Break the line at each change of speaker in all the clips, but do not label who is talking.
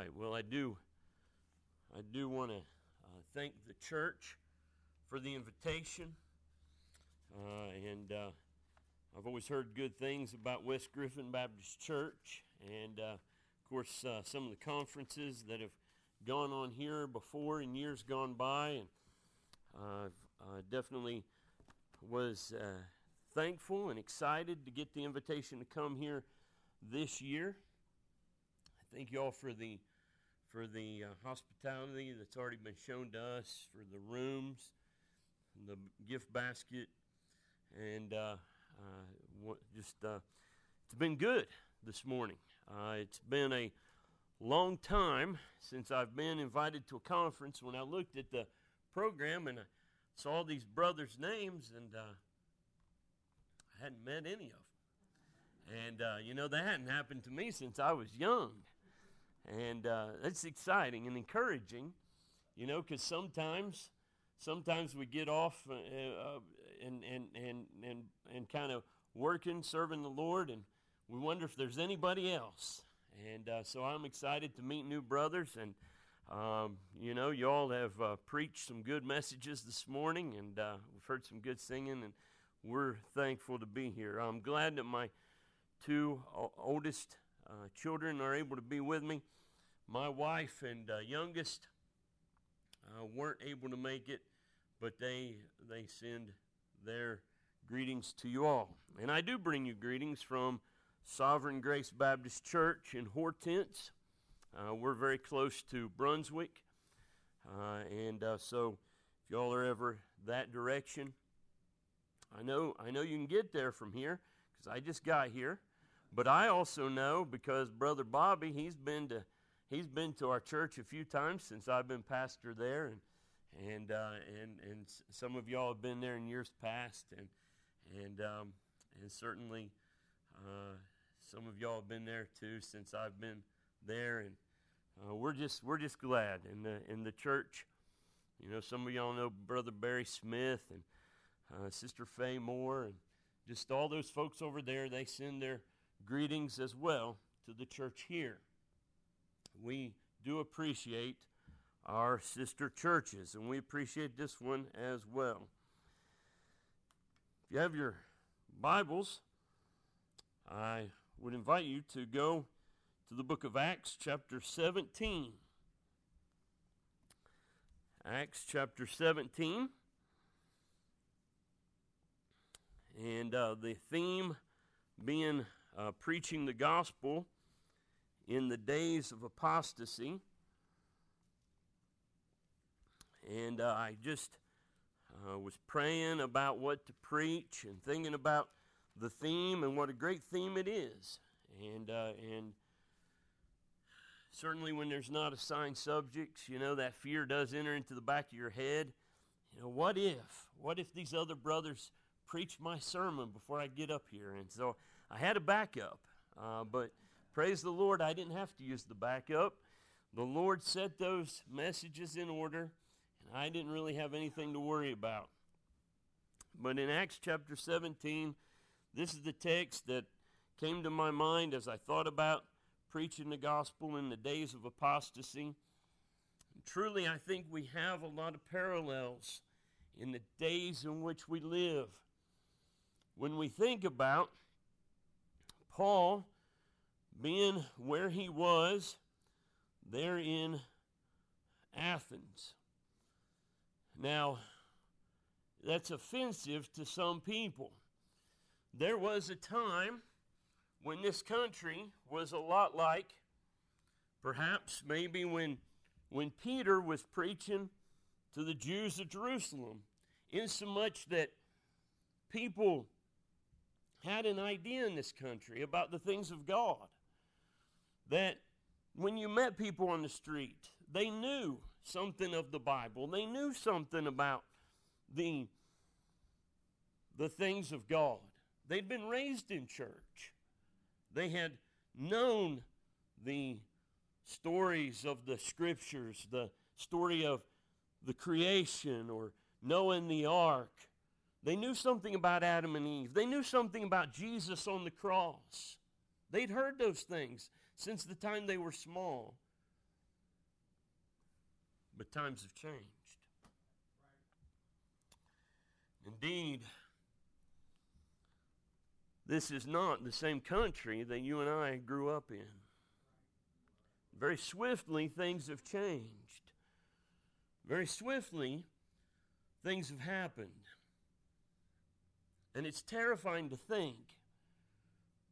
right. Well, I do. I do want to uh, thank the church for the invitation, uh, and uh, I've always heard good things about West Griffin Baptist Church, and uh, of course uh, some of the conferences that have gone on here before in years gone by, and uh, definitely was thankful and excited to get the invitation to come here this year. Thank you all for the for the uh, hospitality that's already been shown to us, for the rooms, the gift basket, and uh, uh, just uh, it's been good this morning. Uh, it's been a long time since I've been invited to a conference. When I looked at the program and I saw these brothers' names, and I hadn't met any of them. And you know that hadn't happened to me since I was young. And uh, it's exciting and encouraging, you know, because sometimes, sometimes we get off uh, uh, and, and, and, and, and kind of working, serving the Lord, and we wonder if there's anybody else. And uh, so I'm excited to meet new brothers. And, um, you know, you all have uh, preached some good messages this morning, and uh, we've heard some good singing, and we're thankful to be here. I'm glad that my two oldest uh, children are able to be with me. My wife and uh, youngest uh, weren't able to make it, but they they send their greetings to you all. And I do bring you greetings from Sovereign Grace Baptist Church in Hortense. Uh, we're very close to Brunswick, uh, and so if y'all are ever that direction, I know I know you can get there from here because I just got here. But I also know because Brother Bobby, he's been to he's been to our church a few times since I've been pastor there, and and uh, and and some of y'all have been there in years past, and and um, and certainly uh, some of y'all have been there too since I've been there, and uh, we're just we're just glad in the in the church. You know, some of y'all know Brother Barry Smith and uh, Sister Faye Moore, and just all those folks over there. They send their greetings as well to the church here. We do appreciate our sister churches, and we appreciate this one as well. If you have your Bibles, I would invite you to go to the book of Acts, chapter 17. Acts chapter 17. And uh, the theme being uh, preaching the gospel in the days of apostasy. And uh, I just uh, was praying about what to preach and thinking about the theme and what a great theme it is. And, uh, and certainly when there's not assigned subjects, you know, that fear does enter into the back of your head. You know, what if? What if these other brothers preach my sermon before I get up here? And so I had a backup, uh, but praise the Lord, I didn't have to use the backup. The Lord set those messages in order, and I didn't really have anything to worry about. But in Acts chapter 17, this is the text that came to my mind as I thought about preaching the gospel in the days of apostasy. And truly, I think we have a lot of parallels in the days in which we live. When we think about Paul, being where he was there in Athens. Now, that's offensive to some people. There was a time when this country was a lot like perhaps maybe when when Peter was preaching to the Jews of Jerusalem, insomuch that people had an idea in this country about the things of God. That when you met people on the street, they knew something of the Bible. They knew something about the, the things of God. They'd been raised in church. They had known the stories of the scriptures, the story of the creation or knowing the ark, they knew something about Adam and Eve. They knew something about Jesus on the cross. They'd heard those things since the time they were small. but times have changed. Indeed, this is not the same country that you and I grew up in. Very swiftly, things have changed. Very swiftly, things have happened. And it's terrifying to think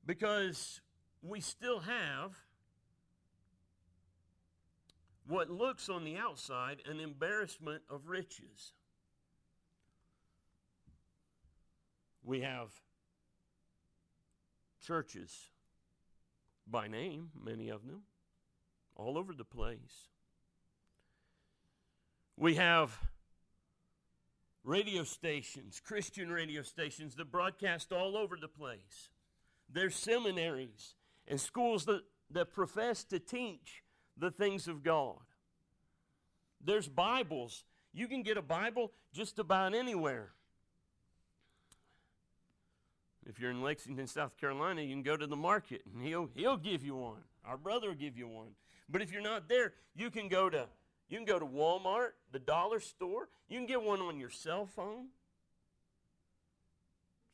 because we still have what looks on the outside an embarrassment of riches. We have churches by name, many of them, all over the place. We have radio stations, Christian radio stations that broadcast all over the place. There's seminaries and schools that, that profess to teach the things of God. There's Bibles. You can get a Bible just about anywhere. If you're in Lexington, South Carolina, you can go to the market and he'll, he'll give you one. Our brother will give you one. But if you're not there, you can go to you can go to Walmart, the dollar store. You can get one on your cell phone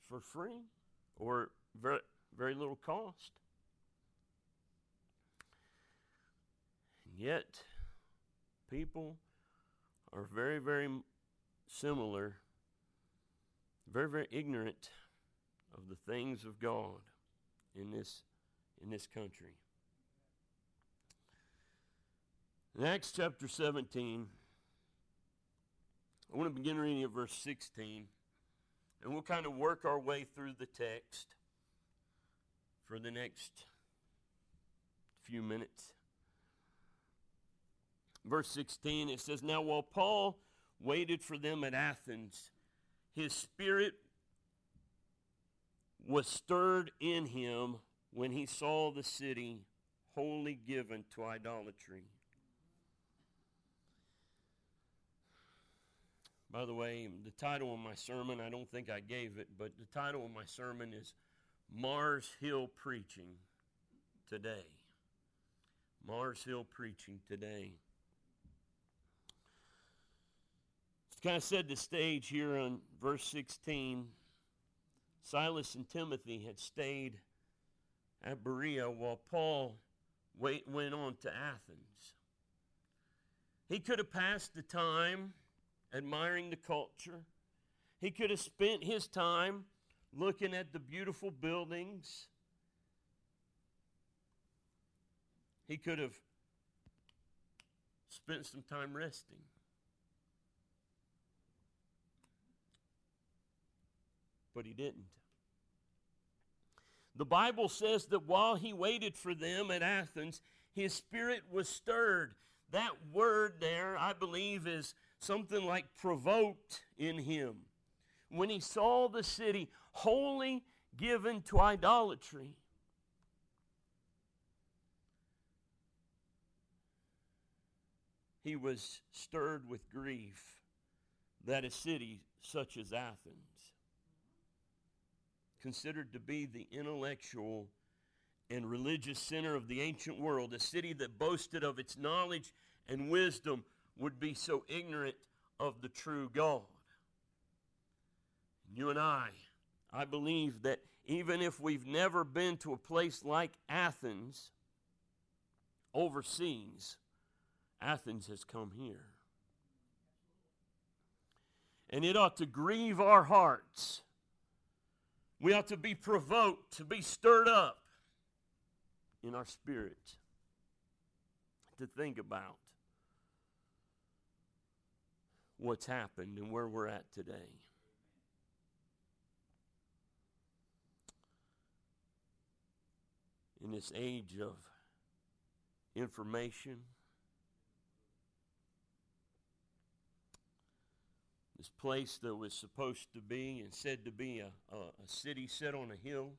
for free or very, very little cost. And yet, people are very, very similar, very, very ignorant of the things of God in this, in this country. In Acts chapter 17, I want to begin reading at verse 16, and we'll kind of work our way through the text for the next few minutes. Verse 16, it says, Now while Paul waited for them at Athens, his spirit was stirred in him when he saw the city wholly given to idolatry. By the way, the title of my sermon, I don't think I gave it, but the title of my sermon is Mars Hill Preaching Today. Mars Hill Preaching Today. It's kind of set the stage here on verse 16. Silas and Timothy had stayed at Berea while Paul went on to Athens. He could have passed the time admiring the culture. He could have spent his time looking at the beautiful buildings. He could have spent some time resting. But he didn't. The Bible says that while he waited for them at Athens, his spirit was stirred. That word there, I believe, is something like provoked in him when he saw the city wholly given to idolatry. He was stirred with grief that a city such as Athens, considered to be the intellectual and religious center of the ancient world, a city that boasted of its knowledge and wisdom, would be so ignorant of the true God. You and I, I believe that even if we've never been to a place like Athens overseas, Athens has come here. And it ought to grieve our hearts. We ought to be provoked, to be stirred up in our spirit, to think about what's happened and where we're at today. In this age of information, this place that was supposed to be and said to be a, a, a city set on a hill,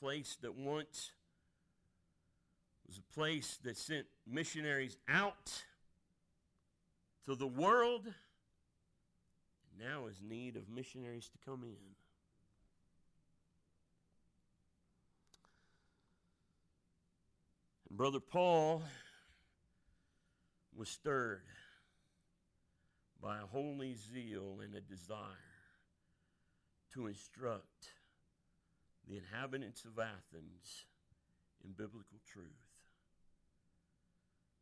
place that once was a place that sent missionaries out to the world and now is need of missionaries to come in. And Brother Paul was stirred by a holy zeal and a desire to instruct the inhabitants of Athens in biblical truth.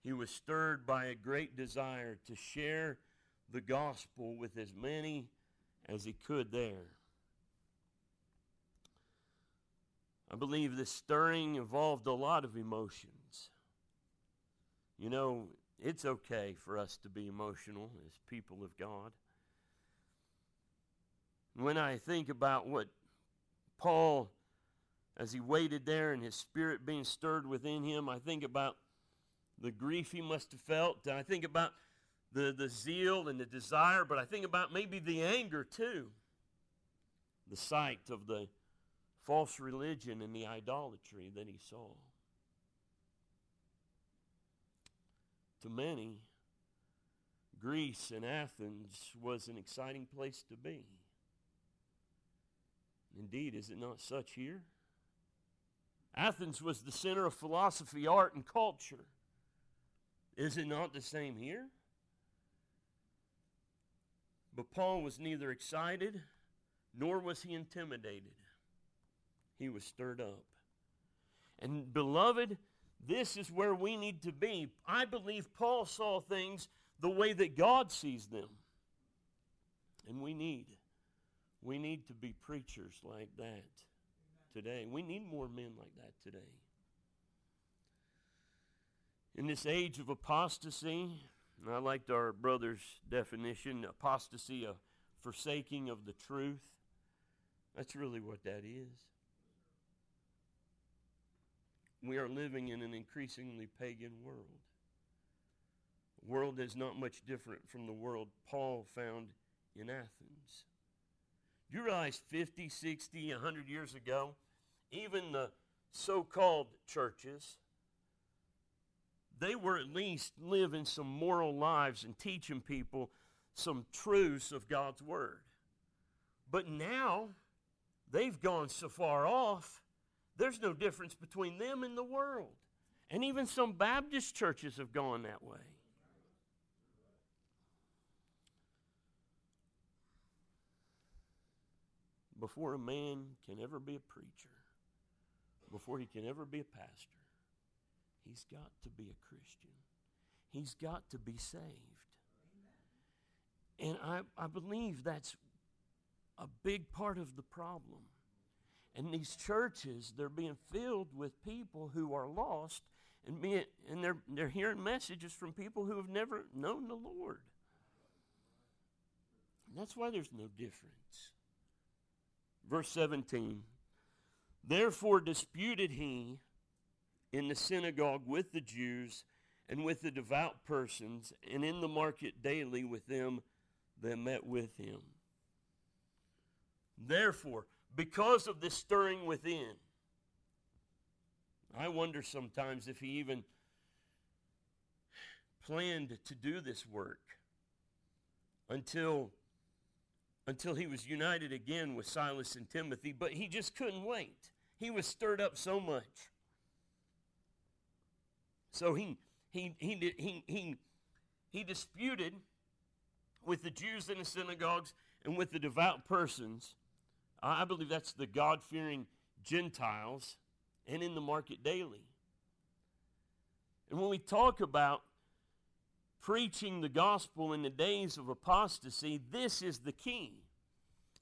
He was stirred by a great desire to share the gospel with as many as he could there. I believe this stirring involved a lot of emotions. You know, it's okay for us to be emotional as people of God. When I think about what Paul, as he waited there and his spirit being stirred within him, I think about the grief he must have felt. I think about the, the zeal and the desire, but I think about maybe the anger too. The sight of the false religion and the idolatry that he saw. To many, Greece and Athens was an exciting place to be. Indeed, is it not such here? Athens was the center of philosophy, art, and culture. Is it not the same here? But Paul was neither excited nor was he intimidated. He was stirred up. And beloved, this is where we need to be. I believe Paul saw things the way that God sees them. And we need we need to be preachers like that today. We need more men like that today. In this age of apostasy, I liked our brother's definition apostasy, a forsaking of the truth. That's really what that is. We are living in an increasingly pagan world. The world is not much different from the world Paul found in Athens. Do you realize 50, 60, 100 years ago, even the so called churches, they were at least living some moral lives and teaching people some truths of God's Word. But now, they've gone so far off there's no difference between them and the world. And even some Baptist churches have gone that way. Before a man can ever be a preacher, before he can ever be a pastor, he's got to be a Christian. He's got to be saved. And I, I believe that's a big part of the problem. And these churches, they're being filled with people who are lost and, and they're, they're hearing messages from people who have never known the Lord. And that's why there's no difference. Verse 17 Therefore disputed he in the synagogue with the Jews and with the devout persons, and in the market daily with them that met with him. Therefore, because of this stirring within. I wonder sometimes if he even planned to do this work until until he was united again with Silas and Timothy, but he just couldn't wait. He was stirred up so much. So he he he he he, he disputed with the Jews in the synagogues and with the devout persons I believe that's the God fearing Gentiles and in the market daily. And when we talk about preaching the gospel in the days of apostasy, this is the key.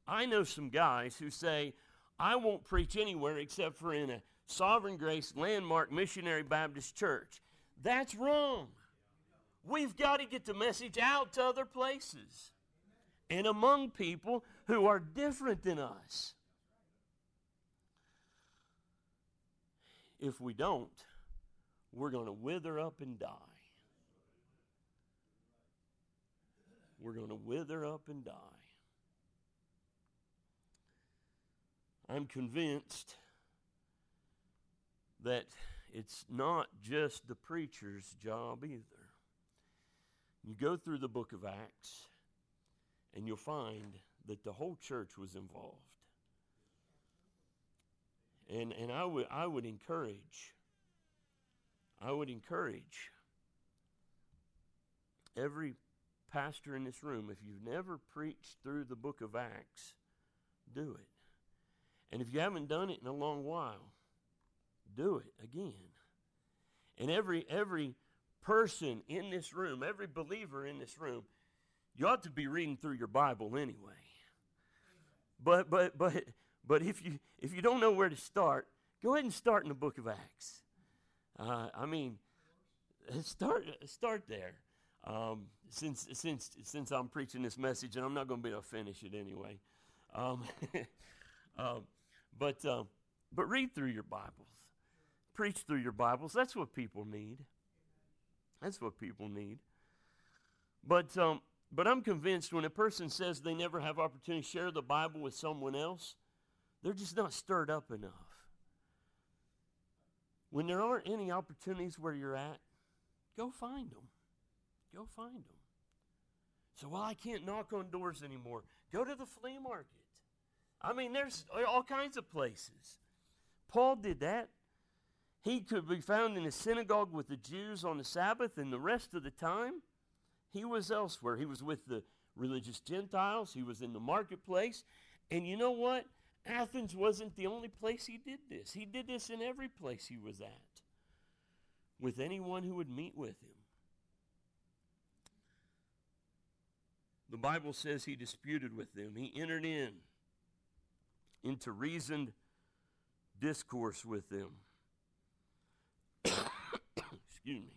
I know some guys who say, I won't preach anywhere except for in a Sovereign Grace Landmark Missionary Baptist Church. That's wrong. We've got to get the message out to other places and among people who are different than us. If we don't, we're going to wither up and die. We're going to wither up and die. I'm convinced that it's not just the preacher's job either. You go through the book of Acts, and you'll find that the whole church was involved. And, and I, would, I would encourage, I would encourage every pastor in this room, if you've never preached through the book of Acts, do it. And if you haven't done it in a long while, do it again. And every every person in this room, every believer in this room, you ought to be reading through your Bible anyway. But but but but if you if you don't know where to start, go ahead and start in the book of Acts. Uh, I mean, start start there. Um, since since since I'm preaching this message, and I'm not going to be able to finish it anyway. Um, um, but um, but read through your Bibles, preach through your Bibles. That's what people need. That's what people need. But um, but I'm convinced when a person says they never have opportunity to share the Bible with someone else, they're just not stirred up enough. When there aren't any opportunities where you're at, go find them. Go find them. So, well, I can't knock on doors anymore. Go to the flea market. I mean, there's all kinds of places. Paul did that. He could be found in a synagogue with the Jews on the Sabbath, and the rest of the time, he was elsewhere. He was with the religious Gentiles, he was in the marketplace. And you know what? Athens wasn't the only place he did this. He did this in every place he was at, with anyone who would meet with him. The Bible says he disputed with them. He entered in into reasoned discourse with them. Excuse me.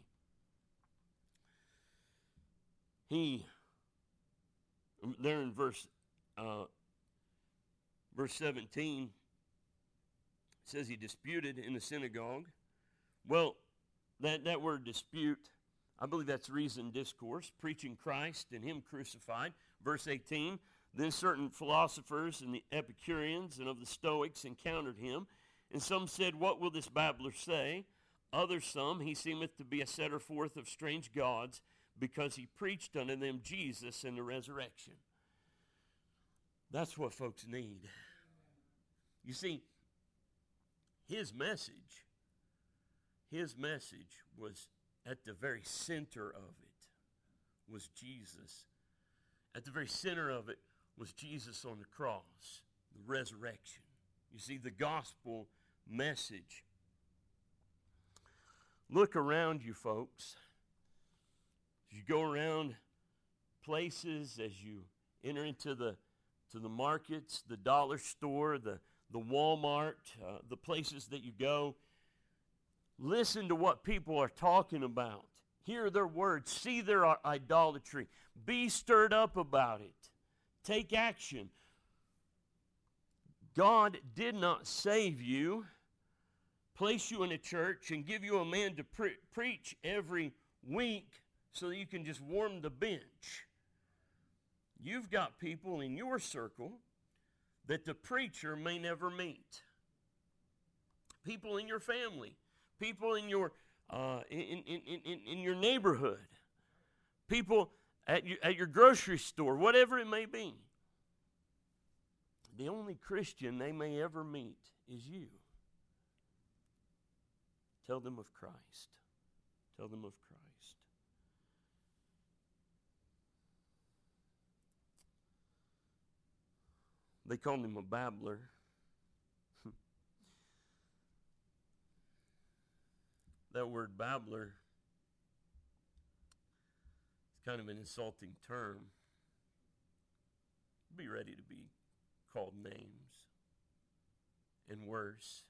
He, there in verse uh, verse 17 says he disputed in the synagogue. Well, that, that word dispute, I believe that's reason discourse, preaching Christ and him crucified. Verse 18, then certain philosophers and the Epicureans and of the Stoics encountered him, and some said, What will this babbler say? Others some, he seemeth to be a setter forth of strange gods, because he preached unto them Jesus and the resurrection. That's what folks need. You see, his message, his message was at the very center of it was Jesus. At the very center of it was Jesus on the cross, the resurrection. You see, the gospel message. Look around you, folks. As you go around places, as you enter into the to the markets, the dollar store, the, the Walmart, uh, the places that you go, listen to what people are talking about. Hear their words. See their idolatry. Be stirred up about it. Take action. God did not save you, place you in a church, and give you a man to pre- preach every week so that you can just warm the bench. You've got people in your circle that the preacher may never meet. People in your family, people in your uh, in, in, in, in your neighborhood, people at your, at your grocery store, whatever it may be. The only Christian they may ever meet is you. Tell them of Christ. Tell them of Christ. They called him a babbler. that word babbler is kind of an insulting term. Be ready to be called names and worse.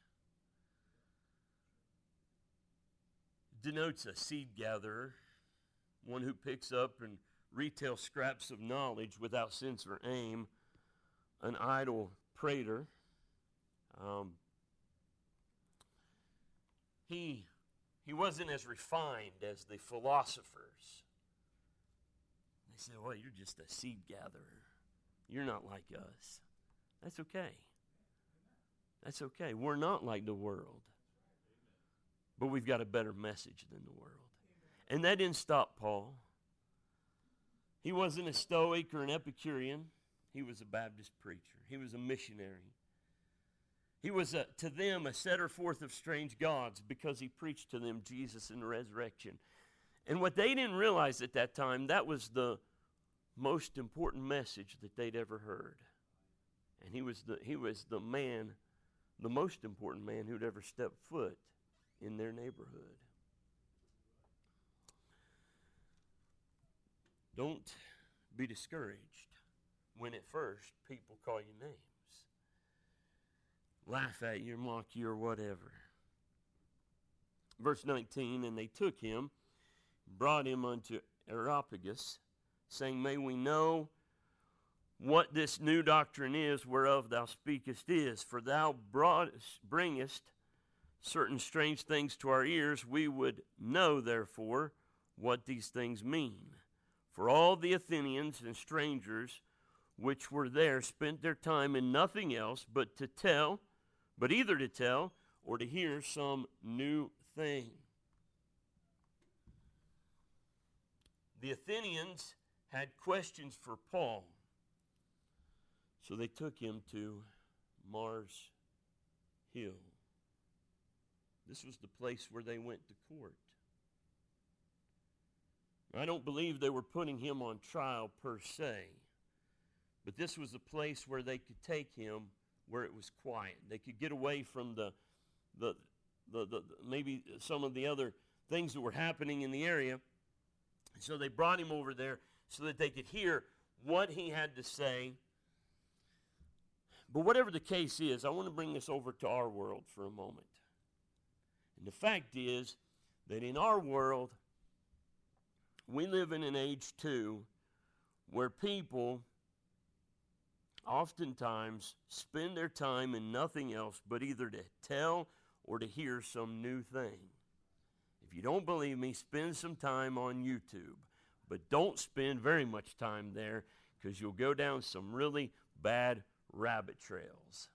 Denotes a seed gatherer, one who picks up and retails scraps of knowledge without sense or aim an idle prater. Um, he, he wasn't as refined as the philosophers. They said, well, you're just a seed gatherer. You're not like us. That's okay. That's okay. We're not like the world. But we've got a better message than the world. And that didn't stop Paul. He wasn't a Stoic or an Epicurean. He was a Baptist preacher, he was a missionary. He was a, to them a setter forth of strange gods because he preached to them Jesus and the resurrection. And what they didn't realize at that time, that was the most important message that they'd ever heard. And he was the, he was the man, the most important man who'd ever stepped foot in their neighborhood. Don't be discouraged when at first people call you names, laugh at you, mock you, or whatever. Verse 19 And they took him, brought him unto Areopagus, saying, May we know what this new doctrine is whereof thou speakest is, for thou bringest certain strange things to our ears. We would know, therefore, what these things mean. For all the Athenians and strangers which were there spent their time in nothing else but to tell, but either to tell or to hear some new thing. The Athenians had questions for Paul, so they took him to Mars Hill. This was the place where they went to court. I don't believe they were putting him on trial per se, but this was a place where they could take him where it was quiet. They could get away from the, the, the, the, maybe some of the other things that were happening in the area. So they brought him over there so that they could hear what he had to say. But whatever the case is, I want to bring this over to our world for a moment. And the fact is that in our world, we live in an age too where people oftentimes spend their time in nothing else but either to tell or to hear some new thing. If you don't believe me, spend some time on YouTube. But don't spend very much time there because you'll go down some really bad rabbit trails.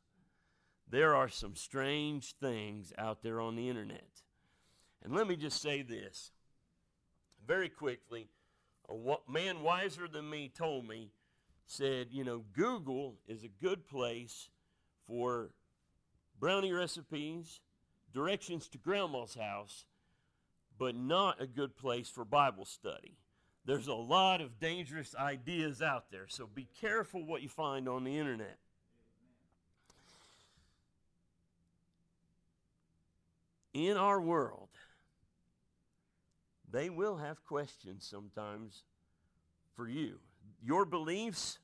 There are some strange things out there on the internet. And let me just say this very quickly. A man wiser than me told me, said, you know, Google is a good place for brownie recipes, directions to grandma's house, but not a good place for Bible study. There's a lot of dangerous ideas out there, so be careful what you find on the internet. In our world, they will have questions sometimes for you. Your beliefs,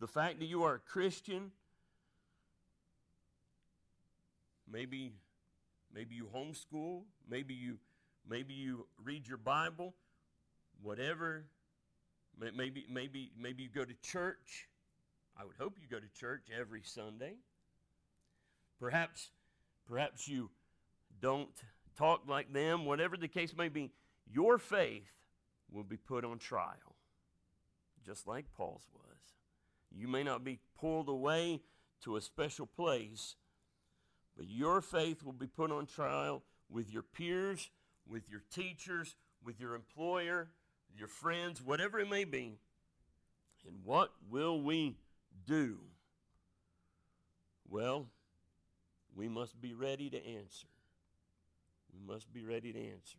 the fact that you are a Christian, maybe maybe you homeschool, maybe you maybe you read your Bible, whatever. Maybe maybe maybe you go to church. I would hope you go to church every Sunday. Perhaps perhaps you don't talk like them, whatever the case may be, your faith will be put on trial, just like Paul's was. You may not be pulled away to a special place, but your faith will be put on trial with your peers, with your teachers, with your employer, your friends, whatever it may be. And what will we do? Well, we must be ready to answer. We must be ready to answer.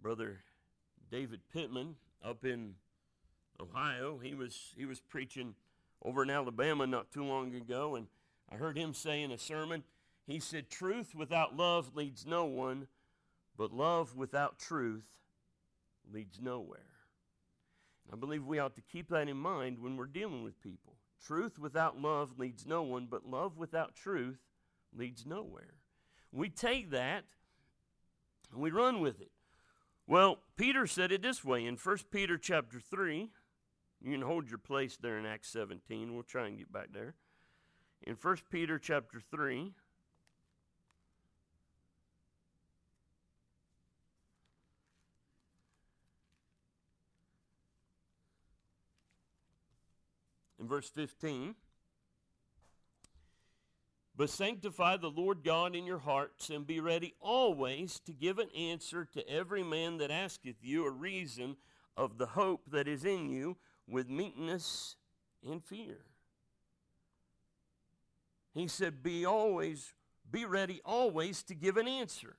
Brother David Pittman up in Ohio, he was he was preaching over in Alabama not too long ago, and I heard him say in a sermon, he said, Truth without love leads no one, but love without truth leads nowhere. I believe we ought to keep that in mind when we're dealing with people. Truth without love leads no one, but love without truth leads nowhere. We take that and we run with it. Well, Peter said it this way in 1 Peter chapter 3. You can hold your place there in Acts 17. We'll try and get back there. In 1 Peter chapter 3, in verse 15, but sanctify the Lord God in your hearts, and be ready always to give an answer to every man that asketh you a reason of the hope that is in you with meekness and fear. He said, Be always, be ready always to give an answer.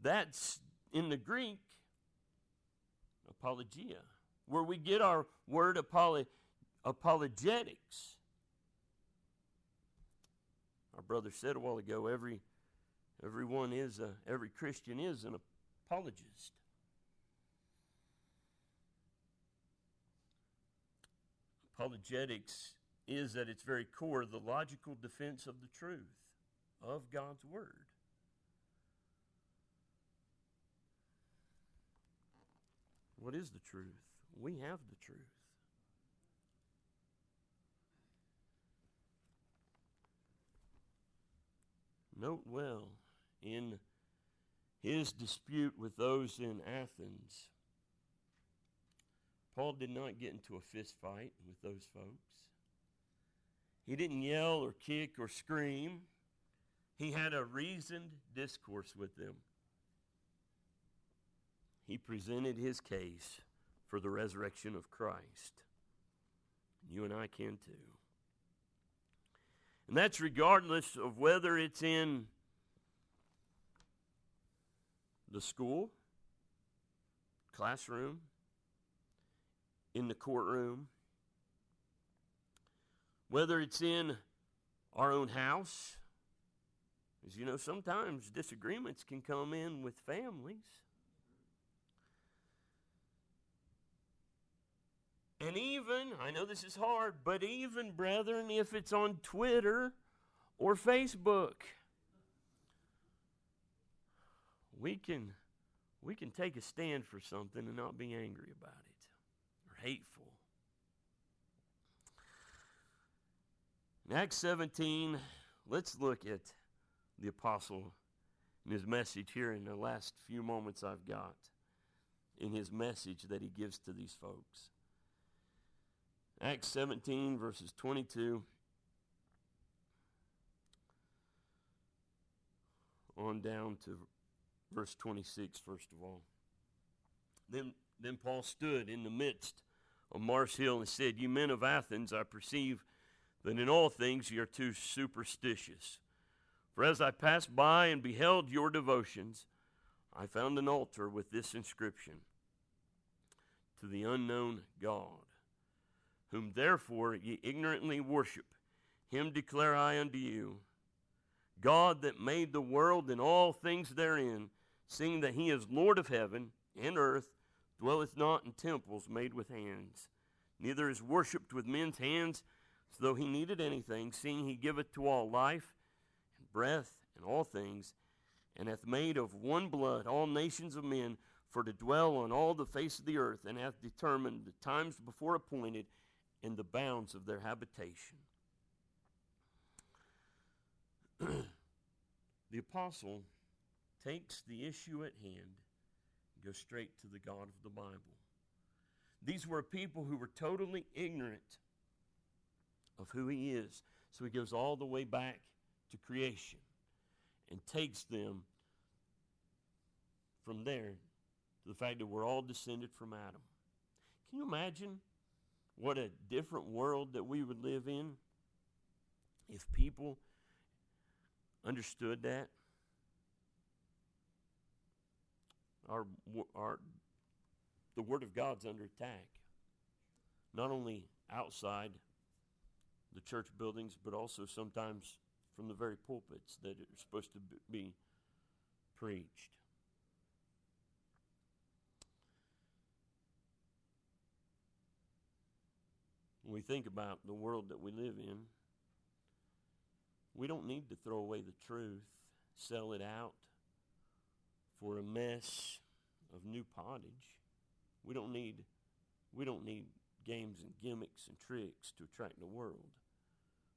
That's in the Greek, apologia, where we get our word apolo- apologetics. Brother said a while ago, every everyone is a, every Christian is an apologist. Apologetics is at its very core the logical defense of the truth of God's Word. What is the truth? We have the truth. Note well, in his dispute with those in Athens, Paul did not get into a fist fight with those folks. He didn't yell or kick or scream. He had a reasoned discourse with them. He presented his case for the resurrection of Christ. You and I can too. And that's regardless of whether it's in the school, classroom, in the courtroom, whether it's in our own house. As you know, sometimes disagreements can come in with families. And even, I know this is hard, but even, brethren, if it's on Twitter or Facebook, we can we can take a stand for something and not be angry about it or hateful. In Acts 17, let's look at the apostle in his message here in the last few moments I've got in his message that he gives to these folks. Acts 17, verses 22 on down to verse 26, first of all. Then, then Paul stood in the midst of Mars Hill and said, You men of Athens, I perceive that in all things you are too superstitious. For as I passed by and beheld your devotions, I found an altar with this inscription To the unknown God, whom therefore ye ignorantly worship, him declare I unto you. God that made the world and all things therein, seeing that he is Lord of heaven and earth, dwelleth not in temples made with hands, neither is worshipped with men's hands, as though he needed anything, seeing he giveth to all life and breath and all things, and hath made of one blood all nations of men for to dwell on all the face of the earth, and hath determined the times before appointed and the bounds of their habitation. the apostle takes the issue at hand and goes straight to the God of the Bible. These were people who were totally ignorant of who he is. So he goes all the way back to creation and takes them from there to the fact that we're all descended from Adam. Can you imagine what a different world that we would live in if people understood that? Our, our, the Word of God's under attack. Not only outside the church buildings, but also sometimes from the very pulpits that are supposed to be preached. We think about the world that we live in, we don't need to throw away the truth, sell it out for a mess of new pottage. We don't need we don't need games and gimmicks and tricks to attract the world.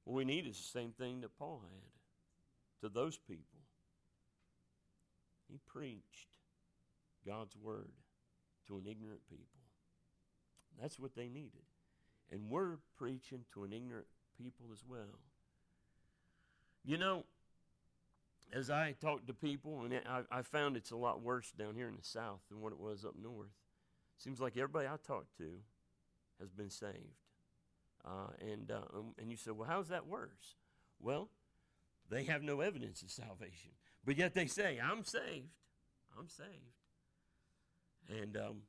What we need is the same thing that Paul had to those people. He preached God's word to an ignorant people. That's what they needed. And we're preaching to an ignorant people as well. You know, as I talk to people, and I, I found it's a lot worse down here in the South than what it was up north. Seems like everybody I talk to has been saved. Uh, and, uh, um, and you say, well, how's that worse? Well, they have no evidence of salvation. But yet they say, I'm saved. I'm saved. And um,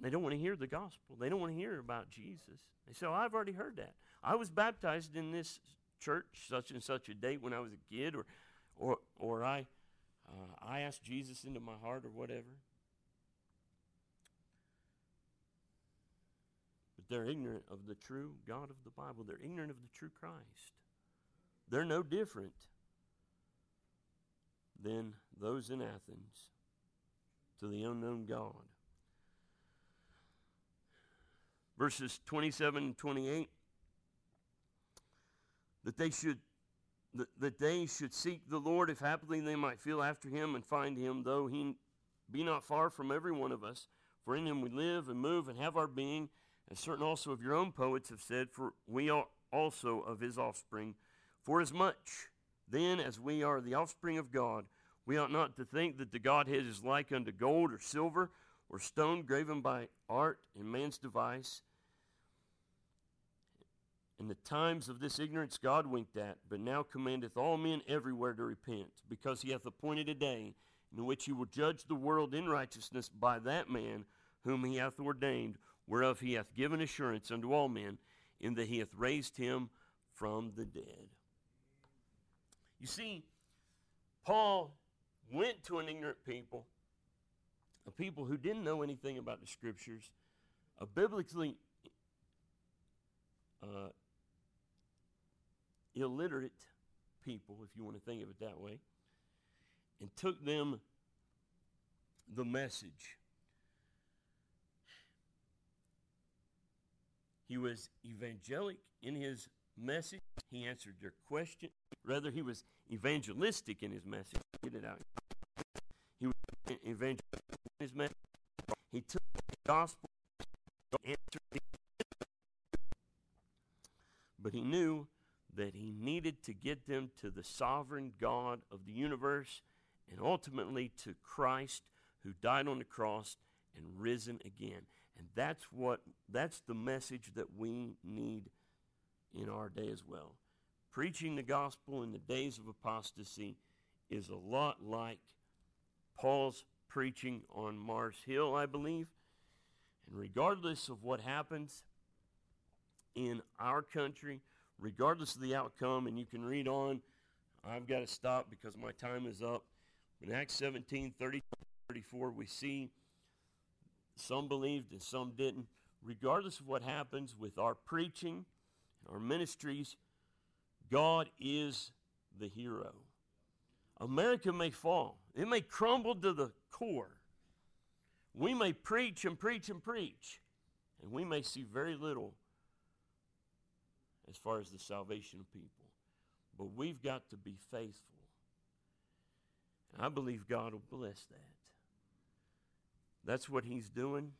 they don't want to hear the gospel. They don't want to hear about Jesus. They say, oh, I've already heard that. I was baptized in this church such and such a date when I was a kid, or, or, or I, uh, I asked Jesus into my heart, or whatever. But they're ignorant of the true God of the Bible. They're ignorant of the true Christ. They're no different than those in Athens to the unknown God. Verses 27 and 28 that they should that, they should seek the Lord if happily they might feel after him and find him, though he be not far from every one of us. For in him we live and move and have our being, as certain also of your own poets have said, for we are also of his offspring. For as much then as we are the offspring of God, we ought not to think that the Godhead is like unto gold or silver or stone graven by art and man's device. In the times of this ignorance God winked at, but now commandeth all men everywhere to repent, because he hath appointed a day in which he will judge the world in righteousness by that man whom he hath ordained, whereof he hath given assurance unto all men, in that he hath raised him from the dead. You see, Paul went to an ignorant people, a people who didn't know anything about the scriptures, a biblically uh, illiterate people, if you want to think of it that way, and took them the message. He was evangelic in his message. He answered their question. Rather, he was evangelistic in his message. Get it out. He was evangelistic in his message. He took the gospel, answered, but he knew that he needed to get them to the sovereign God of the universe and ultimately to Christ who died on the cross and risen again. And that's what that's the message that we need in our day as well. Preaching the gospel in the days of apostasy is a lot like Paul's preaching on Mars Hill, I believe. And regardless of what happens in our country, regardless of the outcome, and you can read on. I've got to stop because my time is up. In Acts 17 30, 34, we see some believed and some didn't. Regardless of what happens with our preaching, our ministries, God is the hero. America may fall, it may crumble to the core. We may preach and preach and preach, and we may see very little as far as the salvation of people. But we've got to be faithful. I believe God will bless that. That's what He's doing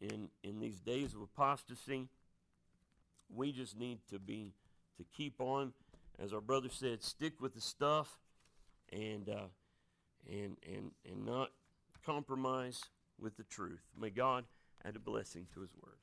in, in these days of apostasy. We just need to be to keep on, as our brother said, stick with the stuff and uh, and and and not compromise with the truth. May God add a blessing to His word.